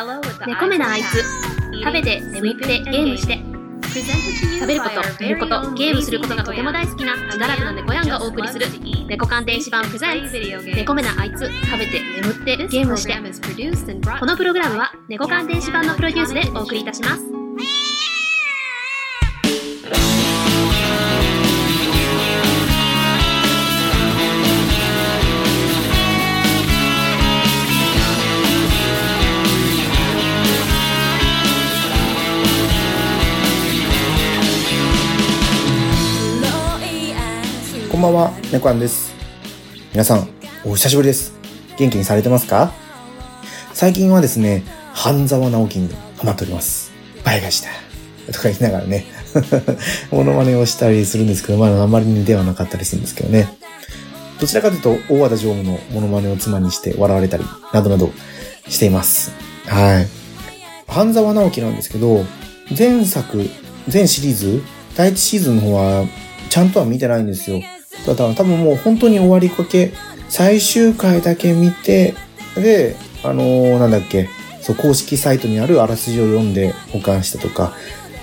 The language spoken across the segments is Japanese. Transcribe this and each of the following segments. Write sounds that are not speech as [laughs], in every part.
[laughs] 猫目なあいつ。食べて眠ってゲームして。食べること寝ることゲームすることがとても大好きな自堕落な猫やんがお送りする。猫鑑電子版プレゼンツ猫目なあいつ。食べて眠ってゲームして。このプログラムは猫鑑電子版のプロデュースでお送りいたしますんばんは、猫やんです。皆さん、お久しぶりです。元気にされてますか？最近はですね、半沢直樹にハマっております。倍返しだ。とか言いながらね、[laughs] モノマネをしたりするんですけど、まあ、あまりにではなかったりするんですけどね。どちらかというと、大和田常務のモノマネを妻にして笑われたり、などなどしています。はい。半沢直樹なんですけど、前作、全シリーズ、第一シーズンの方は、ちゃんとは見てないんですよ。だから多分もう本当に終わりかけ、最終回だけ見て、で、あのーなんだっけ、そう、公式サイトにあるあらすじを読んで保管したとか、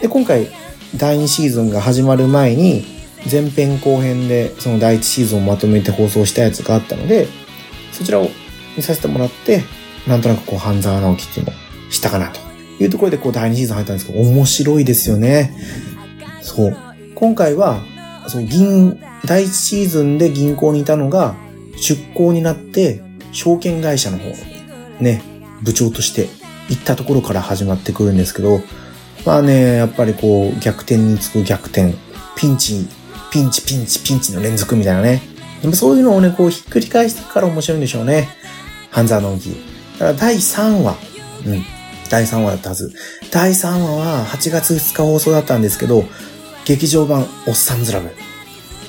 で、今回、第2シーズンが始まる前に、前編後編で、その第1シーズンをまとめて放送したやつがあったので、そちらを見させてもらって、なんとなくこう、半沢直樹っていうのをしたかなというところで、こう、第2シーズン入ったんですけど、面白いですよね。そう。今回は、その銀、第一シーズンで銀行にいたのが、出向になって、証券会社の方ね、部長として行ったところから始まってくるんですけど、まあね、やっぱりこう、逆転につく逆転、ピンチ、ピンチ、ピンチ、ピンチの連続みたいなね。でもそういうのをね、こう、ひっくり返していくから面白いんでしょうね。半沢直樹。だから第3話、うん、第3話だったはず。第3話は8月2日放送だったんですけど、劇場版おっさんずラブ。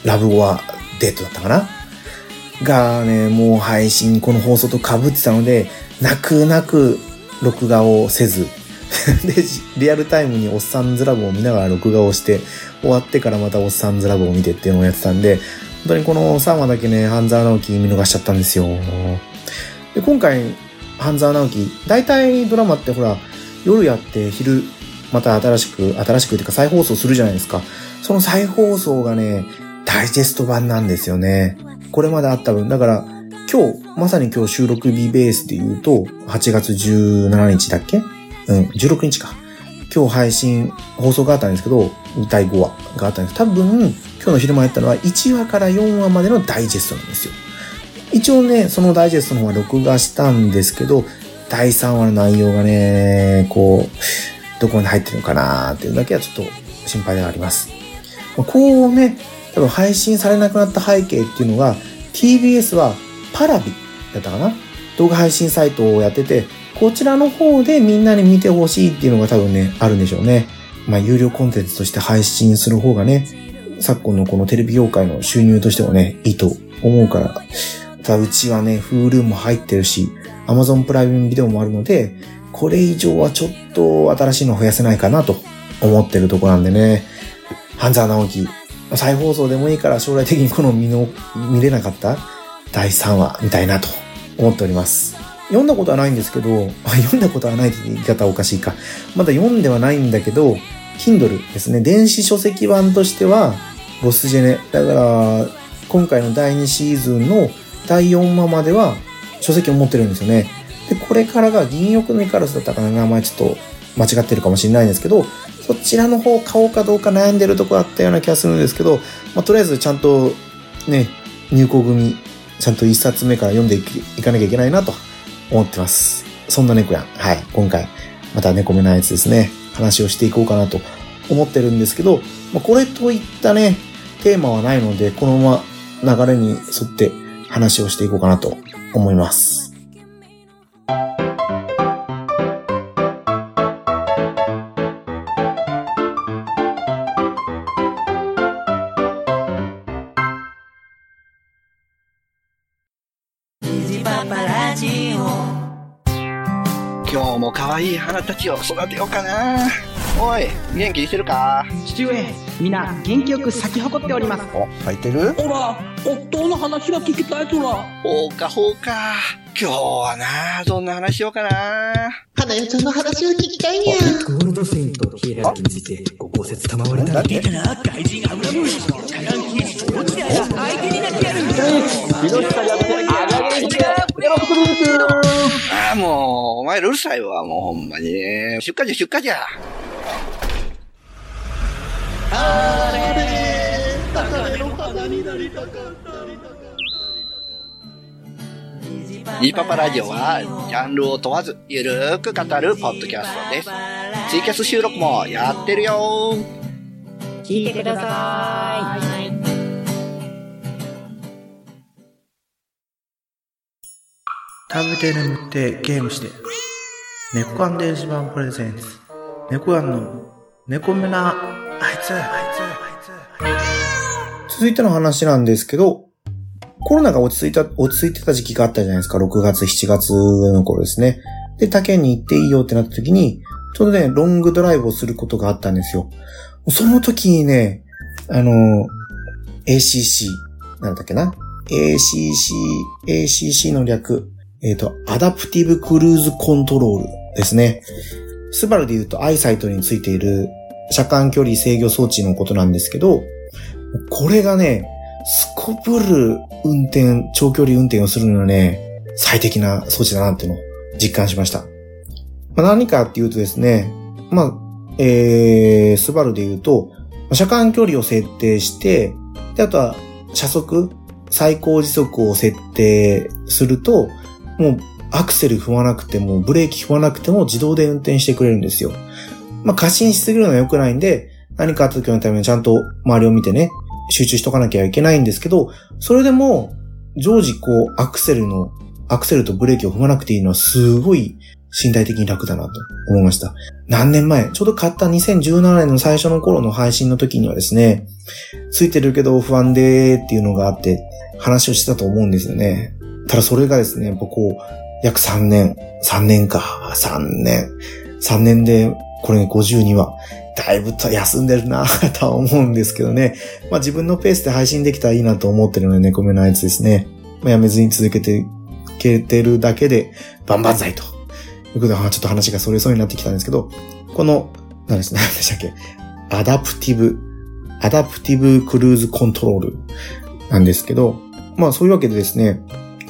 ラブオアデートだったかな？がね、もう配信、この放送と被ってたので、泣く泣く録画をせず、[laughs] で、リアルタイムにおっさんずラブを見ながら録画をして、終わってからまたおっさんずラブを見てっていうのをやってたんで、本当にこの3話だけね、半沢直樹見逃しちゃったんですよ。で、今回、半沢直樹、大体ドラマってほら、夜やって昼、また新しく、新しくっていうか再放送するじゃないですか。その再放送がね、ダイジェスト版なんですよね。これまであった分。だから、今日、まさに今日収録日ベースで言うと、8月17日だっけ？うん、16日か。今日配信、放送があったんですけど、第5話があったんです多分、今日の昼間やったのは1話から4話までのダイジェストなんですよ。一応ね、そのダイジェストの方は録画したんですけど、第3話の内容がね、こう、どこに入ってるのかなっていうだけはちょっと心配ではあります。こうね、多分配信されなくなった背景っていうのが、TBS はパラビだったかな？動画配信サイトをやってて、こちらの方でみんなに見てほしいっていうのが多分ね、あるんでしょうね。まあ、有料コンテンツとして配信する方がね、昨今のこのテレビ業界の収入としてもね、いいと思うから、ただうちはね、Hulu も入ってるし、Amazon プライムビデオもあるので、これ以上はちょっと新しいの増やせないかなと思ってるとこなんでね、半沢直樹、再放送でもいいから将来的にこの見の、見れなかった第3話見たいなと思っております。読んだことはないんですけど、読んだことはないって言い方おかしいか。まだ読んではないんだけど、Kindle ですね。電子書籍版としては、ロスジェネ。だから、今回の第2シーズンの第4話までは書籍を持ってるんですよね。で、これからが銀翼のイカロスだったかな名前ちょっと間違ってるかもしれないんですけど、そちらの方買おうかどうか悩んでるとこあったような気がするんですけど、まあ、とりあえずちゃんとね、入稿組、ちゃんと一冊目から読んでいいかなきゃいけないなと思ってます。そんな猫やん。はい。今回、また猫目のやつですね。話をしていこうかなと思ってるんですけど、まあ、これといったね、テーマはないので、このまま流れに沿って話をしていこうかなと思います。日も可愛い花たちを育てようかな。おい、元気にしてるか？父上皆元気よく咲き誇っておりますお、咲いてる？ほら、夫の話が聞きたいとら。ほうか、ほうか。今日はな、どんな話しようかな。花代ちゃんの話を聞きたいにゃ。ゴールドセインとヒエラルについてご考説賜られたら。出たな、怪人アブラムシ。カランキー、どちらが相手になってやる。ああ、もう、お前らうるさいわ、もうほんまに。出荷じゃ、出荷じゃ。ニーパパラジオは、ジャンルを問わず、ゆるーく語るポッドキャストです。ツイキャス収録もやってるよ聞いてくださ食べて眠ってゲームして。猫アン電子版プレゼンツ。猫アンの猫目なあいつ、あいつ、あいつ。続いての話なんですけど、コロナが落ち着いた、落ち着いてた時期があったじゃないですか。6月、7月の頃ですね。で、他県に行っていいよってなった時に、ちょうどね、ロングドライブをすることがあったんですよ。その時にね、あの、ACC、なんだっけな ?ACC、ACC の略、えっ、と、アダプティブクルーズコントロールですね。スバルで言うとアイサイトについている車間距離制御装置のことなんですけど、これがね、すこぶる運転、長距離運転をするのはね、最適な装置だなっていうのを実感しました。まあ、何かっていうとですね、まあ、えー、スバルで言うと、車間距離を設定して、で、あとは車速、最高時速を設定すると、もうアクセル踏まなくても、ブレーキ踏まなくても自動で運転してくれるんですよ。まあ、過信しすぎるのは良くないんで、何かあった時のためにちゃんと周りを見てね、集中しとかなきゃいけないんですけど、それでも、常時こう、アクセルの、アクセルとブレーキを踏まなくていいのはすごい身体的に楽だなと思いました。何年前、ちょうど買った2017年の最初の頃の配信の時にはですね、ついてるけど不安でーっていうのがあって話をしてたと思うんですよね。ただそれがですね、やっぱこ、約3年、3年か、3年、3年で、これ52話、だいぶ休んでるな [laughs] とは思うんですけどね。まあ自分のペースで配信できたらいいなと思ってるので、猫目のやつですね。まあやめずに続けて、けてるだけで、万々歳と。いうことで、ちょっと話がそれそうになってきたんですけど、この、何でしたっけ？アダプティブ、アダプティブクルーズコントロールなんですけど、まあそういうわけでですね、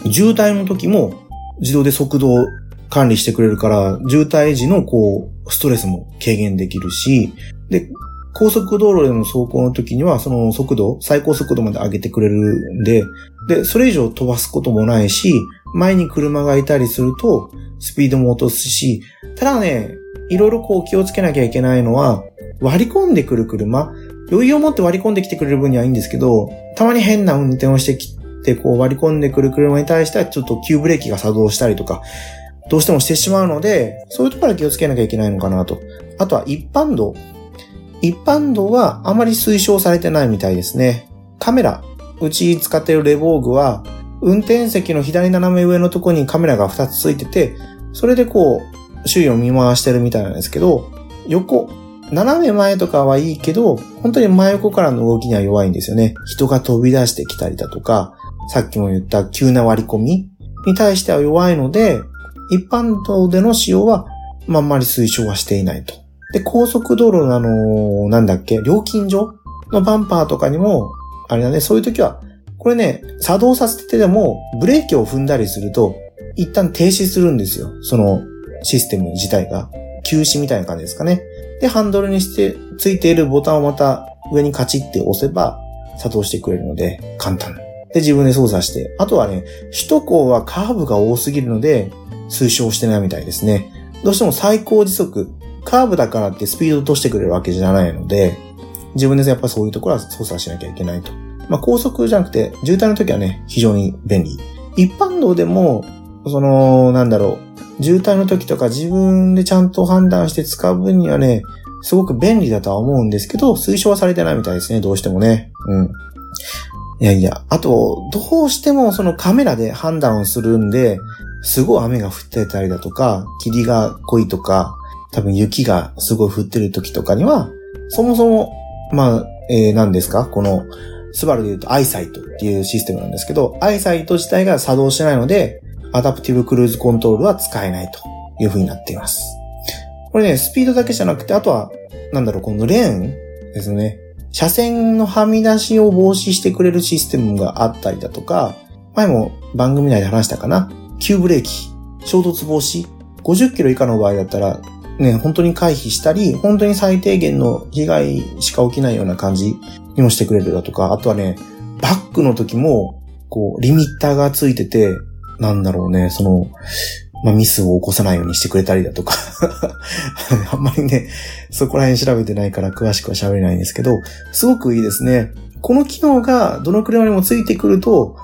渋滞の時も自動で速度を管理してくれるから、渋滞時のこう、ストレスも軽減できるし、で、高速道路での走行の時には、その速度、最高速度まで上げてくれるんで、で、それ以上飛ばすこともないし、前に車がいたりすると、スピードも落とすし、ただね、いろいろこう気をつけなきゃいけないのは、割り込んでくる車、余裕を持って割り込んできてくれる分にはいいんですけど、たまに変な運転をしてきて、こう割り込んでくる車に対してはちょっと急ブレーキが作動したりとか、どうしてもしてしまうので、そういうところは気をつけなきゃいけないのかなと。あとは一般道。一般道はあまり推奨されてないみたいですね。カメラ。うち使っているレボーグは、運転席の左斜め上のところにカメラが2つついてて、それでこう、周囲を見回してるみたいなんですけど、横、斜め前とかはいいけど、本当に真横からの動きには弱いんですよね。人が飛び出してきたりだとか、さっきも言った急な割り込みに対しては弱いので、一般道での使用は、まあ、あんまり推奨はしていないと。で、高速道路のあの、なんだっけ、料金所のバンパーとかにも、あれだね、そういう時は、これね、作動させてても、ブレーキを踏んだりすると、一旦停止するんですよ。そのシステム自体が。休止みたいな感じですかね。で、ハンドルにして、ついているボタンをまた上にカチッて押せば、作動してくれるので、簡単。で、自分で操作して。あとはね、首都高はカーブが多すぎるので、推奨してないみたいですね。どうしても最高時速、カーブだからってスピード落としてくれるわけじゃないので、自分でやっぱそういうところは操作しなきゃいけないと。まあ、高速じゃなくて、渋滞の時はね、非常に便利。一般道でも、その、なんだろう、渋滞の時とか自分でちゃんと判断して使う分にはね、すごく便利だとは思うんですけど、推奨はされてないみたいですね、どうしてもね。うん。いやいや、あと、どうしてもそのカメラで判断をするんで、すごい雨が降ってたりだとか、霧が濃いとか、多分雪がすごい降ってる時とかには、そもそも、まあ、えー、何ですか？この、スバルで言うとアイサイトっていうシステムなんですけど、アイサイト自体が作動してないので、アダプティブクルーズコントロールは使えないという風になっています。これね、スピードだけじゃなくて、あとは、なんだろう、このレーンですね。車線のはみ出しを防止してくれるシステムがあったりだとか、前も番組内で話したかな。急ブレーキ、衝突防止、50キロ以下の場合だったら、ね、本当に回避したり、本当に最低限の被害しか起きないような感じにもしてくれるだとか、あとはね、バックの時も、こう、リミッターがついてて、なんだろうね、その、まあ、ミスを起こさないようにしてくれたりだとか [laughs] あんまりね、そこら辺調べてないから詳しくは喋れないんですけど、すごくいいですね。この機能がどの車にもついてくると、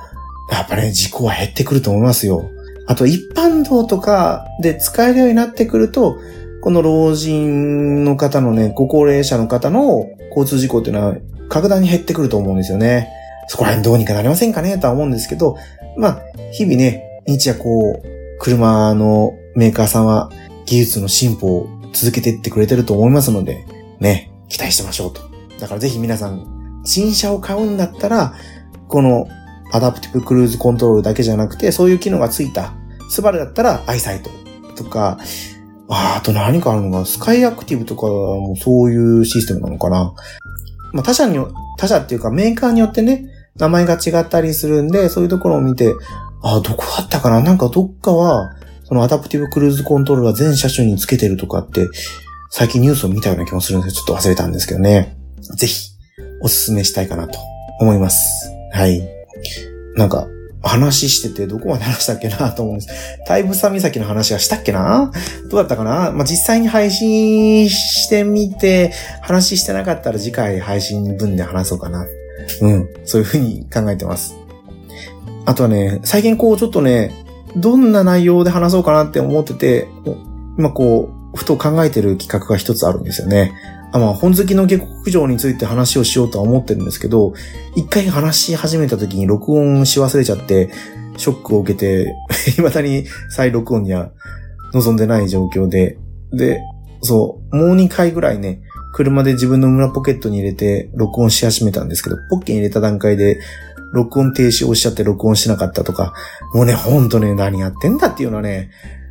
やっぱね、事故は減ってくると思いますよ。あと、一般道とかで使えるようになってくると、この老人の方のね、ご高齢者の方の交通事故っていうのは格段に減ってくると思うんですよね。そこら辺どうにかなりませんかね？とは思うんですけど、まあ、日々ね、日夜こう、車のメーカーさんは技術の進歩を続けていってくれてると思いますので、ね、期待してましょうと。だからぜひ皆さん、新車を買うんだったら、このアダプティブクルーズコントロールだけじゃなくて、そういう機能がついた、スバルだったらアイサイトとか、ああと何かあるのかスカイアクティブとかもそういうシステムなのかな？まあ他社に、他社っていうかメーカーによってね、名前が違ったりするんで、そういうところを見て、あ、どこだったかな？なんかどっかは、そのアダプティブクルーズコントロールは全車種につけてるとかって、最近ニュースを見たような気もするんですけど、ちょっと忘れたんですけどね。ぜひ、おすすめしたいかなと思います。はい。なんか、話しててどこまで話したっけなと思うんです。タイブサ岬の話はしたっけな？どうだったかな？まあ、実際に配信してみて、話してなかったら次回配信分で話そうかな。うん。そういうふうに考えてます。あとはね、最近こうちょっとね、どんな内容で話そうかなって思ってて、今こう、ふと考えてる企画が一つあるんですよね。あまあ、本好きの下克上について話をしようとは思ってるんですけど、一回話し始めた時に録音し忘れちゃって、ショックを受けて、[laughs] 未だに再録音には望んでない状況で、で、そう、もう2回ぐらいね、車で自分の胸ポケットに入れて録音し始めたんですけど、ポッケに入れた段階で録音停止をしちゃって録音しなかったとか、もうね、ほんとね、何やってんだっていうのはね、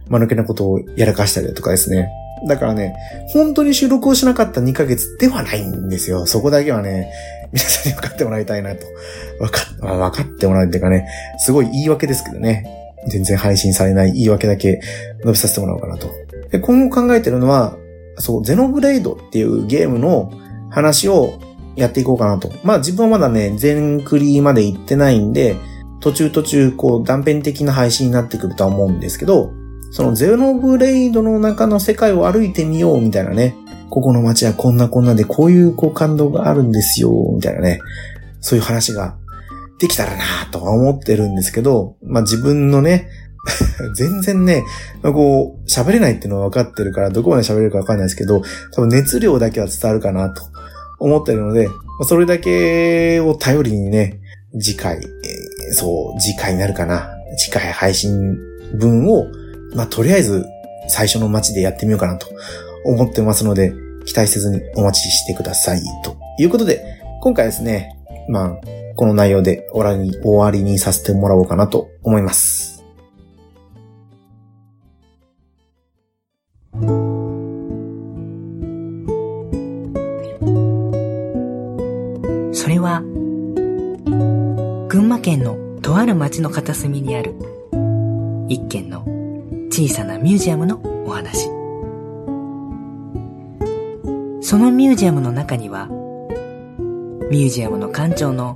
間抜けなことをやらかしたりだとかですね。だからね、本当に収録をしなかった2ヶ月ではないんですよ。そこだけはね、皆さんに分かってもらいたいなと。分かっ、分かってもらうっていうかね、すごい言い訳ですけどね。全然配信されない言い訳だけ述べさせてもらおうかなと。で、今後考えてるのは、そう、ゼノブレイドっていうゲームの話をやっていこうかなと。まあ自分はまだね、全クリまで行ってないんで、途中途中こう断片的な配信になってくるとは思うんですけど、そのゼノブレイドの中の世界を歩いてみようみたいなね、ここの街はこんなこんなでこういうこう感動があるんですよ、みたいなね、そういう話ができたらなとは思ってるんですけど、まあ自分のね、[laughs] 全然ね、こう、喋れないっていうのは分かってるから、どこまで喋れるか分かんないですけど、多分熱量だけは伝わるかなと思ってるので、それだけを頼りにね、次回、えー、そう、次回になるかな。次回配信分を、まあ、とりあえず最初の街でやってみようかなと思ってますので、期待せずにお待ちしてください。ということで、今回ですね、まあ、この内容で終わりに、終わりにさせてもらおうかなと思います。群馬県のとある町の片隅にある一軒の小さなミュージアムのお話。そのミュージアムの中には、ミュージアムの館長の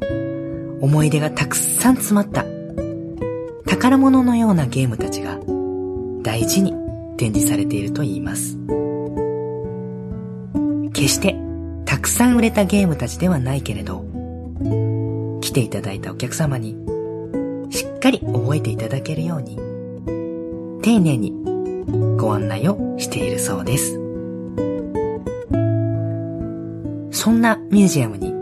思い出がたくさん詰まった宝物のようなゲームたちが大事に展示されていると言います。決してたくさん売れたゲームたちではないけれど、ていただいたお客様にしっかり覚えていただけるように、丁寧にご案内をしているそうです。そんなミュージアムに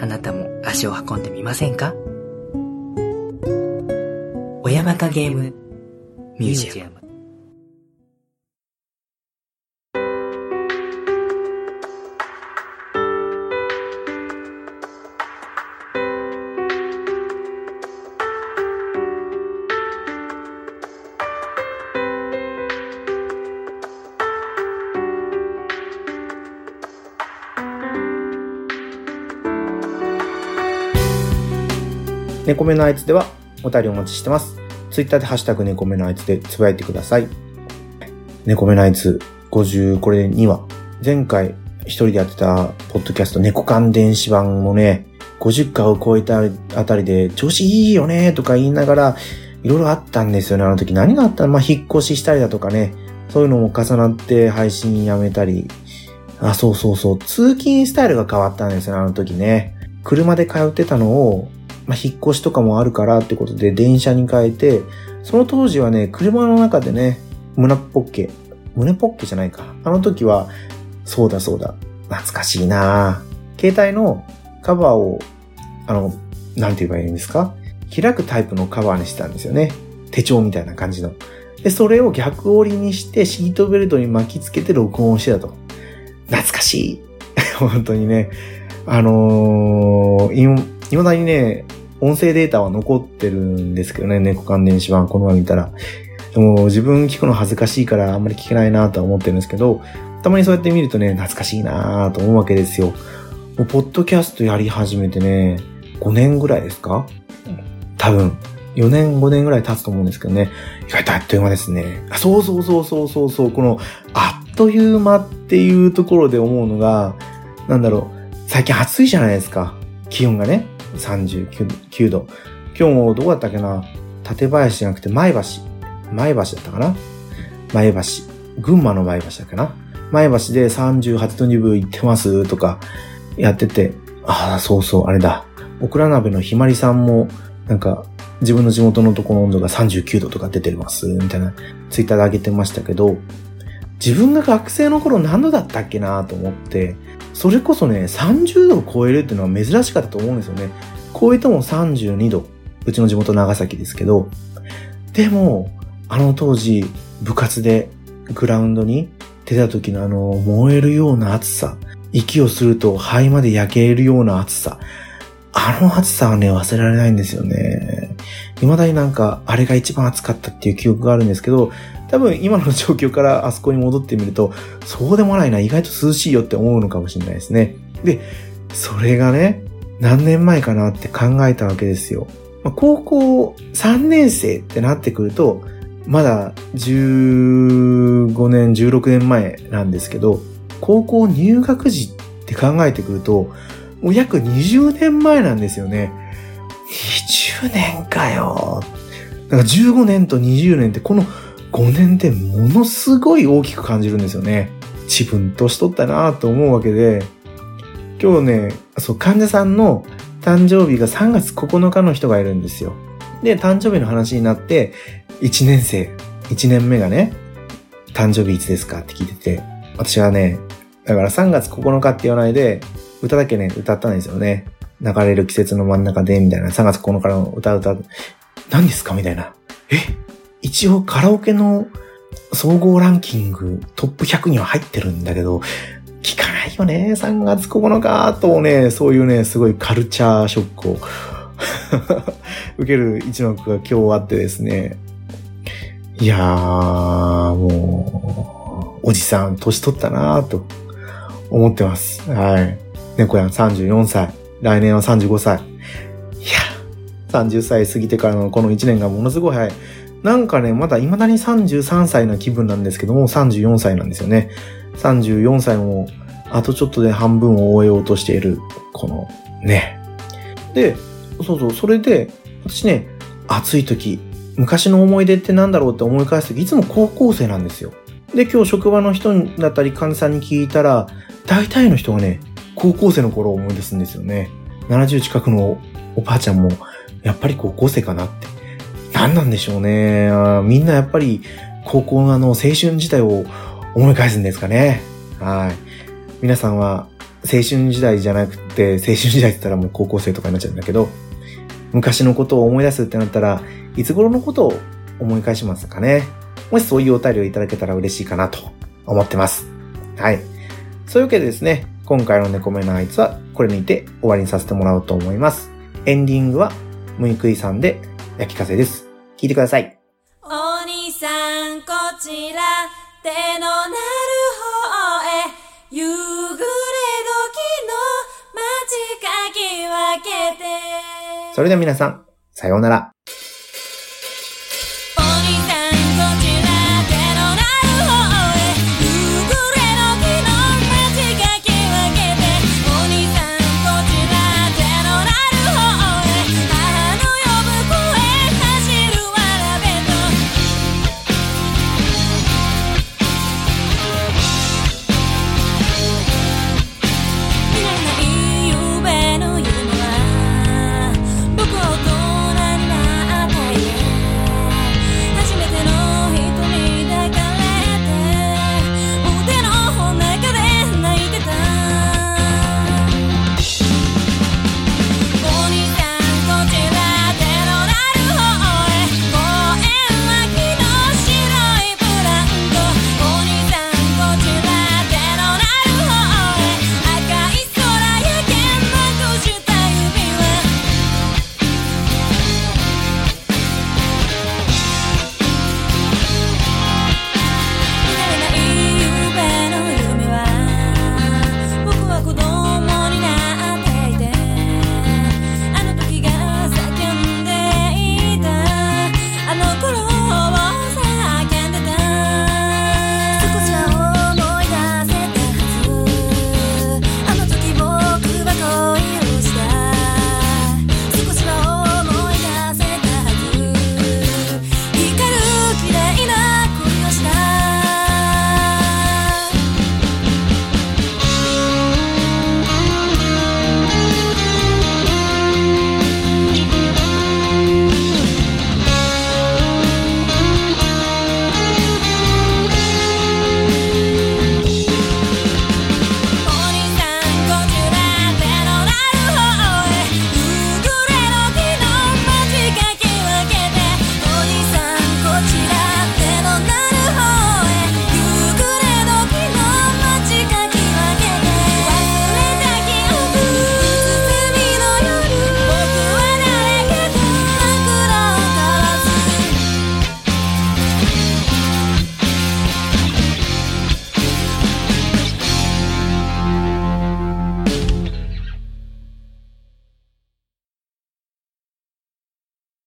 あなたも足を運んでみませんか？親バカゲームミュージアム猫目のあいつではお便りお待ちしてます。ツイッターでハッシュタグ猫目のあいつでつぶやいてください。猫目のあいつ50これで2話。前回一人でやってたポッドキャスト猫缶電子版もね、50回を超えたあたりで調子いいよねとか言いながら、いろいろあったんですよね。あの時何があったの？まあ、引っ越ししたりだとかね。そういうのも重なって配信やめたり。あ、そうそうそう。通勤スタイルが変わったんですよね、あの時ね。車で通ってたのを、まあ、引っ越しとかもあるからってことで電車に変えて、その当時はね、車の中でね、胸ポッケ、胸ポッケじゃないか。あの時は、そうだそうだ。懐かしいな携帯のカバーを、あの、なんて言えばいいんですか？開くタイプのカバーにしてたんですよね。手帳みたいな感じの。で、それを逆折りにしてシートベルトに巻きつけて録音してたと。懐かしい。[laughs] 本当にね。あのー、未だにね、音声データは残ってるんですけどね、猫関電子版このまま見たら。でも自分聞くの恥ずかしいからあんまり聞けないなとは思ってるんですけど、たまにそうやって見るとね、懐かしいなと思うわけですよ。もうポッドキャストやり始めてね、5年ぐらいですか？多分、4年5年ぐらい経つと思うんですけどね、意外とあっという間ですね。あそうそうそうそうそうそう、この、あっという間っていうところで思うのが、なんだろう、最近暑いじゃないですか。気温がね、39度。今日もどこだったっけな？館林じゃなくて前橋。前橋だったかな？前橋。群馬の前橋だっけな？前橋で38度2分行ってますとかやってて、ああ、そうそう、あれだ。オクラ鍋のひまりさんも、なんか、自分の地元のとこの温度が39度とか出てます、みたいな、ツイッターで上げてましたけど、自分が学生の頃何度だったっけなと思って、それこそね、30度を超えるっていうのは珍しかったと思うんですよね。超えても32度。うちの地元長崎ですけど、でも、あの当時、部活でグラウンドに出た時のあの、燃えるような暑さ。息をすると肺まで焼けるような暑さ。あの暑さはね、忘れられないんですよね。未だになんか、あれが一番暑かったっていう記憶があるんですけど、多分今の状況からあそこに戻ってみると、そうでもないな、意外と涼しいよって思うのかもしれないですね。で、それがね、何年前かなって考えたわけですよ。まあ高校3年生ってなってくると、まだ15年、16年前なんですけど、高校入学時って考えてくると、もう約20年前なんですよね。20年かよ。だから15年と20年ってこの5年でものすごい大きく感じるんですよね。自分年取ったなと思うわけで、今日ね、そう、患者さんの誕生日が3月9日の人がいるんですよ。で、誕生日の話になって、1年生、1年目がね、誕生日いつですかって聞いてて、私はね、だから3月9日って言わないで、歌だけね、歌ったんですよね。流れる季節の真ん中で、みたいな、3月9日の歌歌う。何ですか？みたいな。え？一応カラオケの総合ランキングトップ100には入ってるんだけど、聞かないよね。3月9日とね、そういうね、すごいカルチャーショックを [laughs] 受ける一幕が今日あってですね。いやー、もう、おじさん、年取ったなーと思ってます。はい。猫やん34歳。来年は35歳。いや、30歳過ぎてからのこの1年がものすごい早い。なんかね、まだ未だに33歳な気分なんですけども、34歳なんですよね。34歳も、あとちょっとで半分を終えようとしている、この、ね。で、そうそう、それで、私ね、暑い時、昔の思い出ってなんだろうって思い返す時、いつも高校生なんですよ。で、今日職場の人だったり患者さんに聞いたら、大体の人がね、高校生の頃を思い出すんですよね。70近くのおばあちゃんも、やっぱり高校生かなって。何なんでしょうね。みんなやっぱり高校のあの青春時代を思い返すんですかね。はい。皆さんは青春時代じゃなくて、青春時代って言ったらもう高校生とかになっちゃうんだけど、昔のことを思い出すってなったら、いつ頃のことを思い返しますかね。もしそういうお便りをいただけたら嬉しいかなと思ってます。はい。そういうわけでですね、今回の猫目のあいつはこれにて終わりにさせてもらおうと思います。エンディングは、むいくいさんで焼き風です。聞いてください。お兄さんこちら手のなる方へ夕暮れ時の街かき分けてそれでは皆さん、さようなら。